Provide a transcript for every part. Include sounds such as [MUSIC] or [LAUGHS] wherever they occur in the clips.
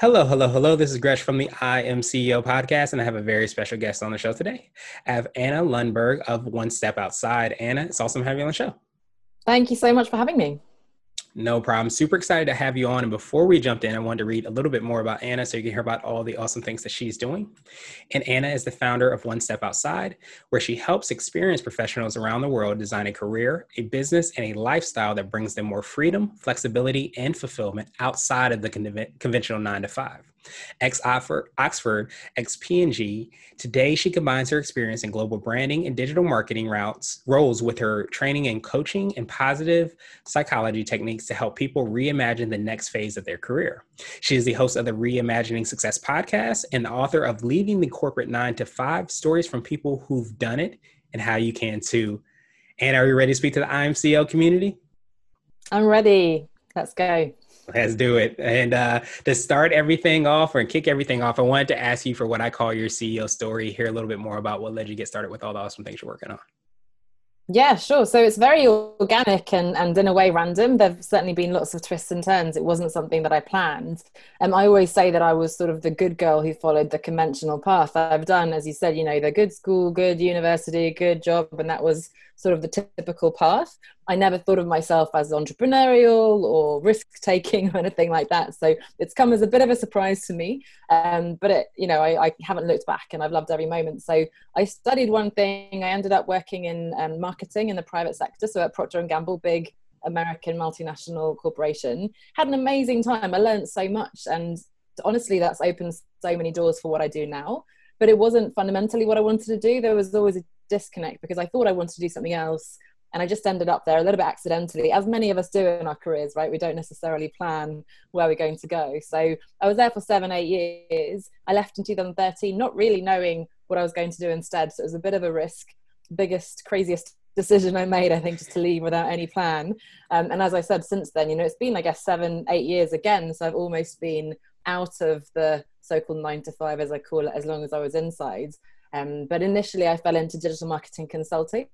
Hello, hello, hello. This is Gresh from the I Am CEO podcast, and I have a very special guest on the show today. I have Anna Lundberg of One Step Outside. Anna, it's awesome having you on the show. Thank you so much for having me. No problem. Super excited to have you on. And before we jumped in, I wanted to read a little bit more about Anna so you can hear about all the awesome things that she's doing. And Anna is the founder of One Step Outside, where she helps experienced professionals around the world design a career, a business, and a lifestyle that brings them more freedom, flexibility, and fulfillment outside of the conventional nine to five. Ex Oxford, ex P&G, today she combines her experience in global branding and digital marketing routes roles with her training in coaching and positive psychology techniques to help people reimagine the next phase of their career. She is the host of the Reimagining Success podcast and the author of Leaving the Corporate 9 to 5 Stories from People Who've Done It and How You Can Too. And are you ready to speak to the I Am CEO community? I'm ready. Let's go. Let's do it. And uh, to start everything off or kick everything off, I wanted to ask you for what I call your CEO story, hear a little bit more about what led you get started with all the awesome things you're working on. Yeah, sure. So it's very organic and, and in a way random. There've certainly been lots of twists and turns. It wasn't something that I planned. Um, I always say that I was sort of the good girl who followed the conventional path. I've done, as you said, you know, the good school, good university, good job, and that was sort of the typical path. I never thought of myself as entrepreneurial or risk taking [LAUGHS] or anything like that. So it's come as a bit of a surprise to me. Um, but it, you know, I, I, haven't looked back and I've loved every moment. So I studied one thing. I ended up working in um, marketing in the private sector. So at Procter and Gamble, big American multinational corporation. Had an amazing time. I learned so much. And honestly, that's opened so many doors for what I do now. But it wasn't fundamentally what I wanted to do. There was always a disconnect because I thought I wanted to do something else and I just ended up there a little bit accidentally, as many of us do in our careers, right? We don't necessarily plan where we're going to go. So I was there for seven, eight years. I left in 2013, not really knowing what I was going to do instead. So it was a bit of a risk, biggest, craziest decision I made, I think, just to leave without any plan. Um, and as I said, since then, you know, it's been, I guess, seven, eight years again. So I've almost been out of the so called nine to five, as I call it, as long as I was inside. Um, but initially, I fell into digital marketing consulting.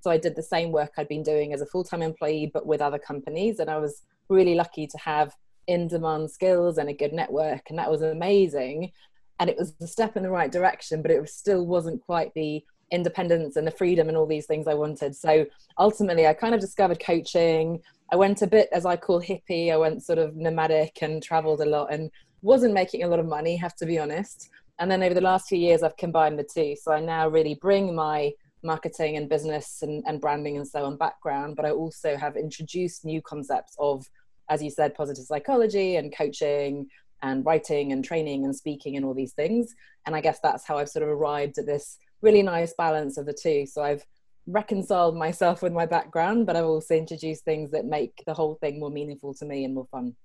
So I did the same work I'd been doing as a full time employee, but with other companies. And I was really lucky to have in demand skills and a good network. And that was amazing. And it was a step in the right direction, but it still wasn't quite the independence and the freedom and all these things I wanted. So ultimately, I kind of discovered coaching. I went a bit, as I call hippie, I went sort of nomadic and traveled a lot and wasn't making a lot of money, have to be honest. And then over the last few years, I've combined the two. So I now really bring my marketing and business and, and branding and so on background, but I also have introduced new concepts of, as you said, positive psychology and coaching and writing and training and speaking and all these things. And I guess that's how I've sort of arrived at this really nice balance of the two. So I've reconciled myself with my background, but I've also introduced things that make the whole thing more meaningful to me and more fun.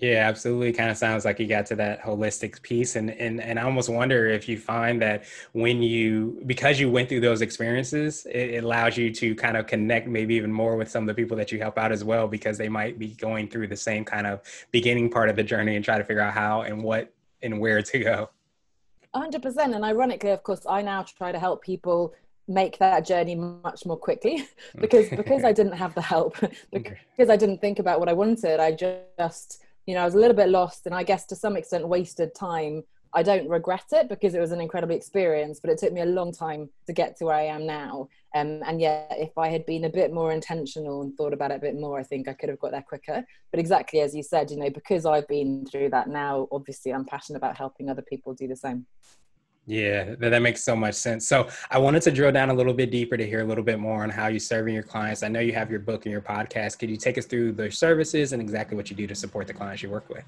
Yeah, absolutely. Kind of sounds like you got to that holistic piece, and and and I almost wonder if you find that when you because you went through those experiences, it, it allows you to kind of connect maybe even more with some of the people that you help out as well, because they might be going through the same kind of beginning part of the journey and try to figure out how and what and where to go. 100%. And ironically, of course, I now try to help people make that journey much more quickly [LAUGHS] because because I [LAUGHS] didn't have the help [LAUGHS] because I didn't think about what I wanted I just you know, I was a little bit lost and I guess to some extent wasted time. I don't regret it because it was an incredible experience, but it took me a long time to get to where I am now. Um, and yet, if I had been a bit more intentional and thought about it a bit more, I think I could have got there quicker. But exactly as you said, you know, because I've been through that now, obviously I'm passionate about helping other people do the same. Yeah, that makes so much sense. So I wanted to drill down a little bit deeper to hear a little bit more on how you're serving your clients. I know you have your book and your podcast. Could you take us through the services and exactly what you do to support the clients you work with?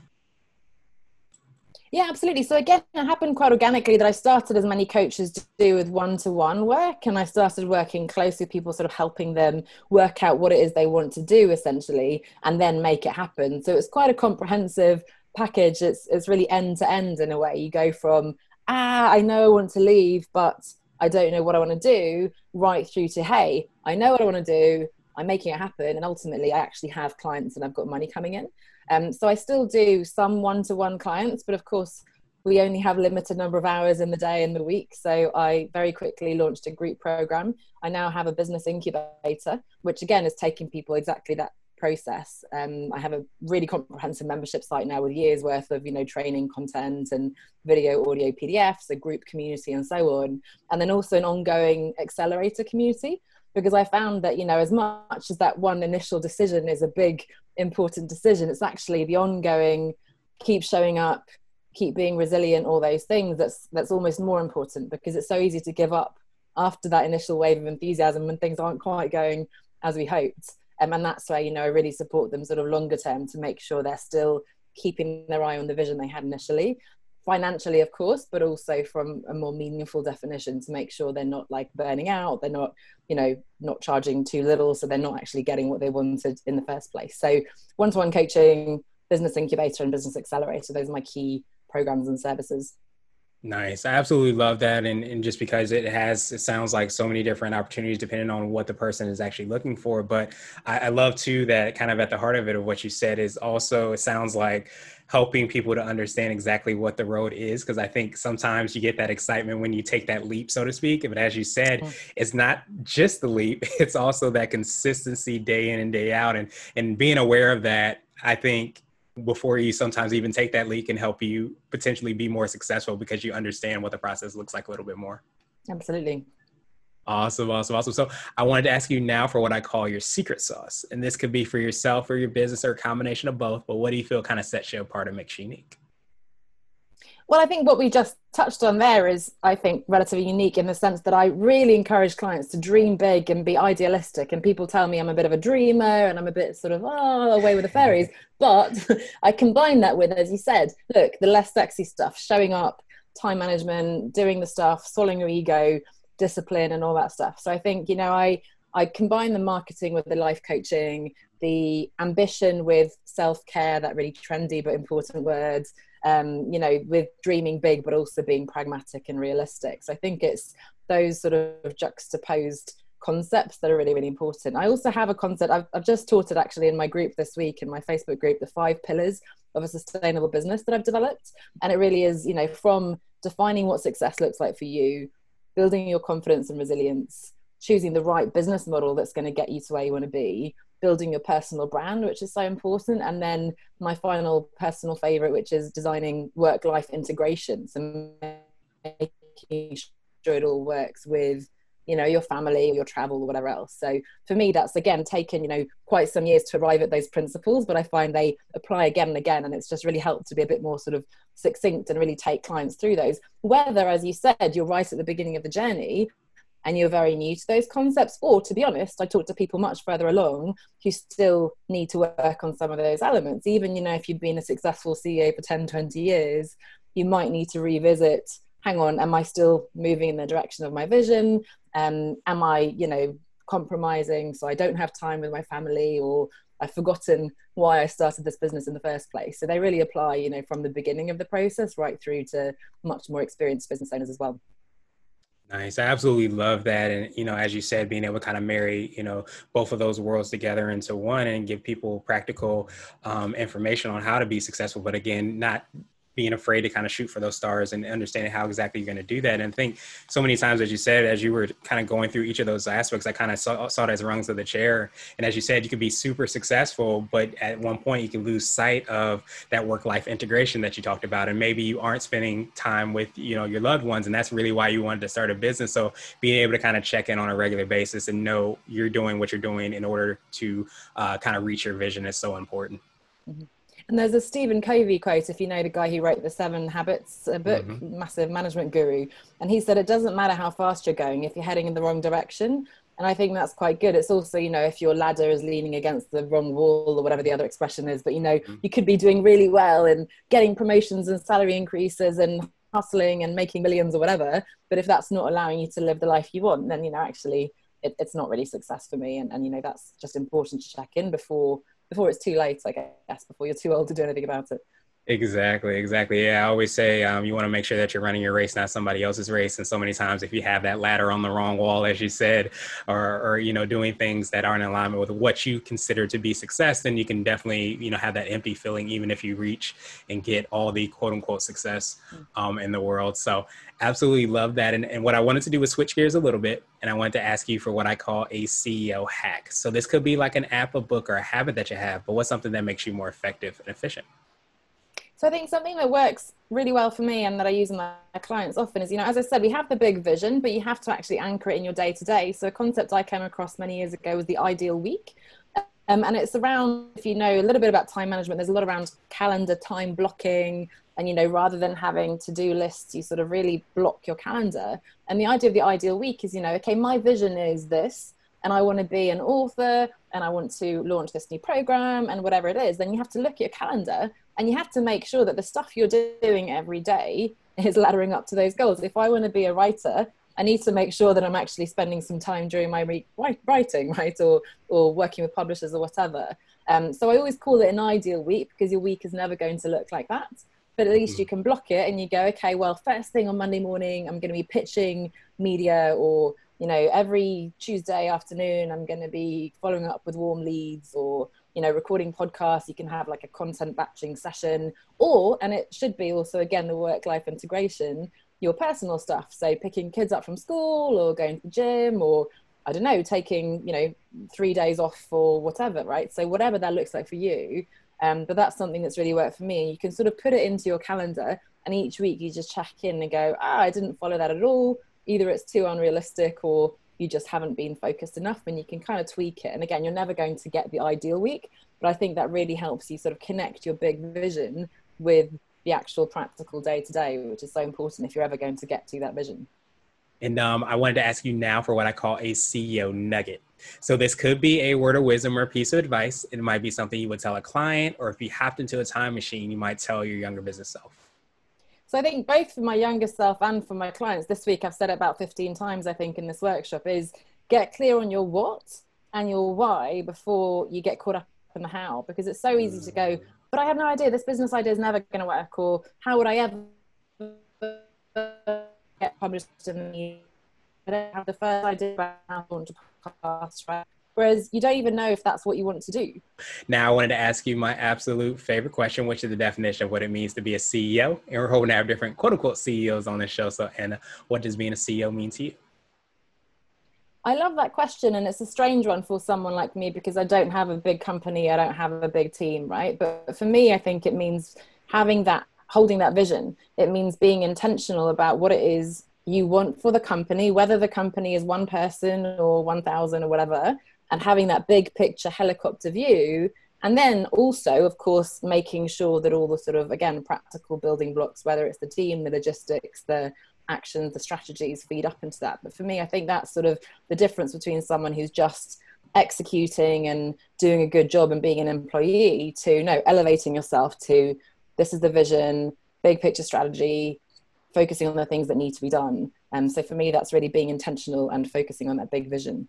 Yeah, absolutely. So again, it happened quite organically that I started as many coaches do with one-to-one work, and I started working closely with people, sort of helping them work out what it is they want to do, essentially, and then make it happen. So it's quite a comprehensive package. It's it's really end to end in a way. You go from ah, I know I want to leave, but I don't know what I want to do, right through to, hey, I know what I want to do, I'm making it happen. And ultimately, I actually have clients and I've got money coming in. Um, so I still do some one to one clients, but of course, we only have limited number of hours in the day and the week so i very quickly launched a group program i now have a business incubator which again is taking people exactly that process. Um, i have a really comprehensive membership site now with years worth of you know training content and video audio pdfs a group community and so on. And then also an ongoing accelerator community because i found that you know as much as that one initial decision is a big important decision it's actually the ongoing keep showing up keep being resilient all those things that's that's almost more important because it's so easy to give up after that initial wave of enthusiasm when things aren't quite going as we hoped um, and that's where you know i really support them sort of longer term to make sure they're still keeping their eye on the vision they had initially financially of course but also from a more meaningful definition to make sure they're not like burning out they're not you know not charging too little so they're not actually getting what they wanted in the first place so one-to-one coaching business incubator and business accelerator those are my key programs and services. Nice. I absolutely love that. And, and just because it has, it sounds like so many different opportunities depending on what the person is actually looking for. But I, I love too that kind of at the heart of it, of what you said, is also, it sounds like helping people to understand exactly what the road is. Cause I think sometimes you get that excitement when you take that leap, so to speak. But as you said, mm-hmm. it's not just the leap, [LAUGHS] it's also that consistency day in and day out. And, and being aware of that, I think before you sometimes even take that leap and help you potentially be more successful because you understand what the process looks like a little bit more. Absolutely. Awesome, awesome, awesome. So I wanted to ask you now for what I call your secret sauce. And this could be for yourself or your business or a combination of both, but what do you feel kind of sets you apart and makes you unique? Well, I think what we just touched on there is, I think, relatively unique in the sense that I really encourage clients to dream big and be idealistic. And people tell me I'm a bit of a dreamer and I'm a bit sort of, oh, away with the fairies. [LAUGHS] But [LAUGHS] I combine that with, as you said, look, the less sexy stuff, showing up, time management, doing the stuff, swallowing your ego, discipline, and all that stuff. So I think, you know, I, I combine the marketing with the life coaching, the ambition with self care, that really trendy but important words um, you know, with dreaming big, but also being pragmatic and realistic. So I think it's those sort of juxtaposed concepts that are really, really important. I also have a concept, I've, I've just taught it actually in my group this week, in my Facebook group, the five pillars of a sustainable business that I've developed. And it really is, you know, from defining what success looks like for you, building your confidence and resilience, choosing the right business model that's going to get you to where you want to be, building your personal brand, which is so important. And then my final personal favorite, which is designing work life integration. So making sure it all works with you know your family or your travel or whatever else so for me that's again taken you know quite some years to arrive at those principles but i find they apply again and again and it's just really helped to be a bit more sort of succinct and really take clients through those whether as you said you're right at the beginning of the journey and you're very new to those concepts or to be honest i talk to people much further along who still need to work on some of those elements. Even you know if you've been a successful ceo for 10 20 years you might need to revisit hang on am i still moving in the direction of my vision? Um, am i you know compromising so i don't have time with my family or i've forgotten why i started this business in the first place? So they really apply you know from the beginning of the process right through to much more experienced business owners as well Nice. I absolutely love that. And, you know, as you said, being able to kind of marry, you know, both of those worlds together into one and give people practical um, information on how to be successful. But again, not being afraid to kind of shoot for those stars and understanding how exactly you're going to do that. And I think so many times, as you said, as you were kind of going through each of those aspects, I kind of saw, saw it as rungs of the chair. And as you said, you could be super successful, but at one point you can lose sight of that work-life integration that you talked about. And maybe you aren't spending time with, you know, your loved ones. And that's really why you wanted to start a business. So being able to kind of check in on a regular basis and know you're doing what you're doing in order to uh, kind of reach your vision is so important. Mm-hmm. And there's a Stephen Covey quote, if you know the guy who wrote the Seven Habits uh, book, mm-hmm. massive management guru. And he said, It doesn't matter how fast you're going if you're heading in the wrong direction. And I think that's quite good. It's also, you know, if your ladder is leaning against the wrong wall or whatever the other expression is, but, you know, mm-hmm. you could be doing really well and getting promotions and salary increases and hustling and making millions or whatever. But if that's not allowing you to live the life you want, then, you know, actually it, it's not really success for me. And, and, you know, that's just important to check in before before it's too late, I guess, before you're too old to do anything about it. Exactly, exactly. Yeah, I always say um, you want to make sure that you're running your race, not somebody else's race. And so many times, if you have that ladder on the wrong wall, as you said, or, or you know, doing things that aren't in alignment with what you consider to be success, then you can definitely you know have that empty feeling, even if you reach and get all the quote unquote success mm. um, in the world. So, absolutely love that. And, and what I wanted to do was switch gears a little bit, and I wanted to ask you for what I call a CEO hack. So this could be like an app, a book, or a habit that you have, but what's something that makes you more effective and efficient? So I think something that works really well for me and that I use in my clients often is, you know, as I said, we have the big vision, but you have to actually anchor it in your day to day. So a concept I came across many years ago was the ideal week. Um, and it's around, if you know a little bit about time management, there's a lot around calendar time blocking. And, you know, rather than having to do lists, you sort of really block your calendar. And the idea of the ideal week is, you know, okay, my vision is this and I want to be an author and I want to launch this new program and whatever it is, then you have to look at your calendar and you have to make sure that the stuff you're doing every day is laddering up to those goals. If I want to be a writer, I need to make sure that I'm actually spending some time during my re- writing, [LAUGHS] right, or or working with publishers or whatever. Um, so I always call it an ideal week because your week is never going to look like that. But at least you can block it and you go, okay, well, first thing on Monday morning, I'm going to be pitching media, or you know, every Tuesday afternoon, I'm going to be following up with warm leads, or you know recording podcasts you can have like a content batching session or and it should be also again the work life integration your personal stuff. So picking kids up from school or going to the gym or i don't know taking you know three days off or whatever right? So whatever that looks like for you um, but that's something that's really worked for me. You can sort of put it into your calendar and each week you just check in and go ah i didn't follow that at all. Either it's too unrealistic or you just haven't been focused enough and you can kind of tweak it. And again, you're never going to get the ideal week, but I think that really helps you sort of connect your big vision with the actual practical day to day, which is so important if you're ever going to get to that vision. And um, I wanted to ask you now for what I call a CEO nugget. So this could be a word of wisdom or piece of advice. It might be something you would tell a client, or if you hopped into a time machine, you might tell your younger business self. So I think both for my younger self and for my clients this week, I've said it about 15 times, I think, in this workshop is get clear on your what and your why before you get caught up in the how, because it's so easy to go, mm. but I have no idea, this business idea is never going to work, or how would I ever get published in the I don't have the first idea about how to podcast, right? Whereas you don't even know if that's what you want to do. Now, I wanted to ask you my absolute favorite question, which is the definition of what it means to be a CEO. And we're hoping to have different quote unquote CEOs on this show. So, Anna, what does being a CEO mean to you? I love that question, and it's a strange one for someone like me because I don't have a big company, I don't have a big team, right? But for me, I think it means having that, holding that vision. It means being intentional about what it is you want for the company, whether the company is one person or 1,000 or whatever, and having that big picture helicopter view and then also of course making sure that all the sort of again practical building blocks whether it's the team the logistics the actions the strategies feed up into that. But for me i think that's sort of the difference between someone who's just executing and doing a good job and being an employee to no elevating yourself to this is the vision big picture strategy focusing on the things that need to be done. And um, so for me that's really being intentional and focusing on that big vision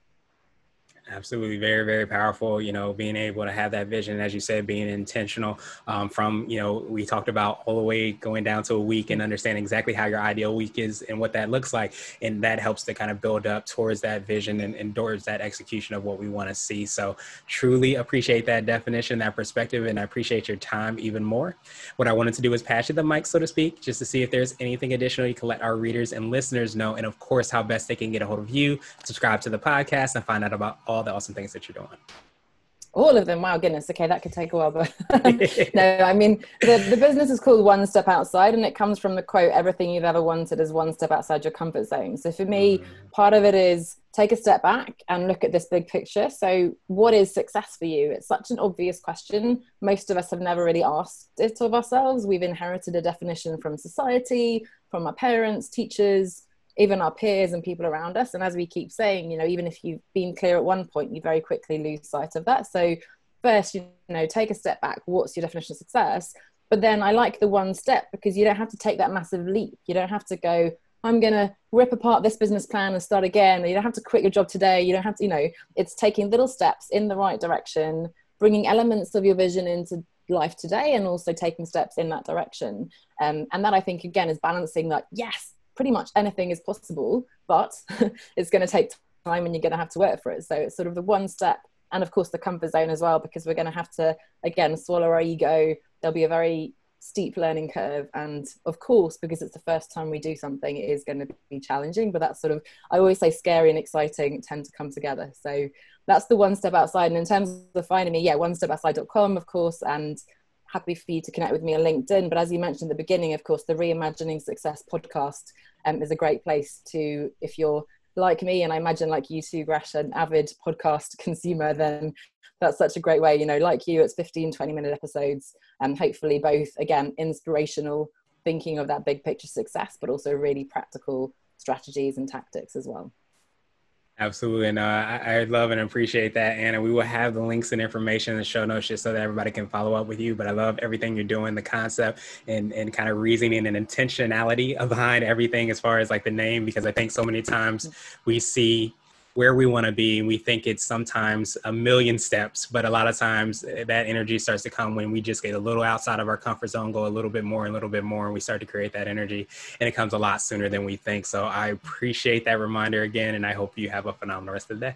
Absolutely, very, very powerful. You know, being able to have that vision, as you said, being intentional. Um, from you know, we talked about all the way going down to a week and understanding exactly how your ideal week is and what that looks like, and that helps to kind of build up towards that vision and, and towards that execution of what we want to see. So, truly appreciate that definition, that perspective, and I appreciate your time even more. What I wanted to do was pass you the mic, so to speak, just to see if there's anything additional you can let our readers and listeners know, and of course, how best they can get a hold of you, subscribe to the podcast, and find out about all all the awesome things that you're doing? All of them. Wow, goodness. Okay, that could take a while, but [LAUGHS] [LAUGHS] no, I mean, the, the business is called One Step Outside, and it comes from the quote, everything you've ever wanted is one step outside your comfort zone. So for me, mm. part of it is take a step back and look at this big picture. So, what is success for you? It's such an obvious question. Most of us have never really asked it of ourselves. We've inherited a definition from society, from our parents, teachers, even our peers and people around us. And as we keep saying, you know, even if you've been clear at one point, you very quickly lose sight of that. So first, you know, take a step back. What's your definition of success? But then I like the one step because you don't have to take that massive leap. You don't have to go, I'm going to rip apart this business plan and start again. You don't have to quit your job today. You don't have to, you know, it's taking little steps in the right direction, bringing elements of your vision into life today and also taking steps in that direction. Um, and that I think again is balancing that yes, pretty much anything is possible, but [LAUGHS] it's going to take time and you're going to have to work for it. So it's sort of the one step and of course the comfort zone as well because we're going to have to again swallow our ego. There'll be a very steep learning curve and of course because it's the first time we do something it is going to be challenging but that's sort of i always say scary and exciting tend to come together so that's the one step outside and in terms of finding me yeah one step outside.com of course and happy for you to connect with me on linkedin. But as you mentioned at the beginning of course the reimagining success podcast um, is a great place to if you're like me and i imagine like you too gresh an avid podcast [LAUGHS] consumer then that's such a great way you know like you it's 15 20 minute episodes and hopefully both again inspirational thinking of that big picture success but also really practical strategies and tactics as well Absolutely. And uh, I, I, love and appreciate that, Anna. We will have the links and information in the show notes just so that everybody can follow up with you. But I love everything you're doing, the concept and, and kind of reasoning and intentionality behind everything as far as like the name, because I think so many times we see where we want to be we think it's sometimes a million steps but a lot of times eh, that energy starts to come when we just get a little outside of our comfort zone go a little bit more and a little bit more and we start to create that energy and it comes a lot sooner than we think. So i appreciate that reminder again and i hope you have a phenomenal rest of the day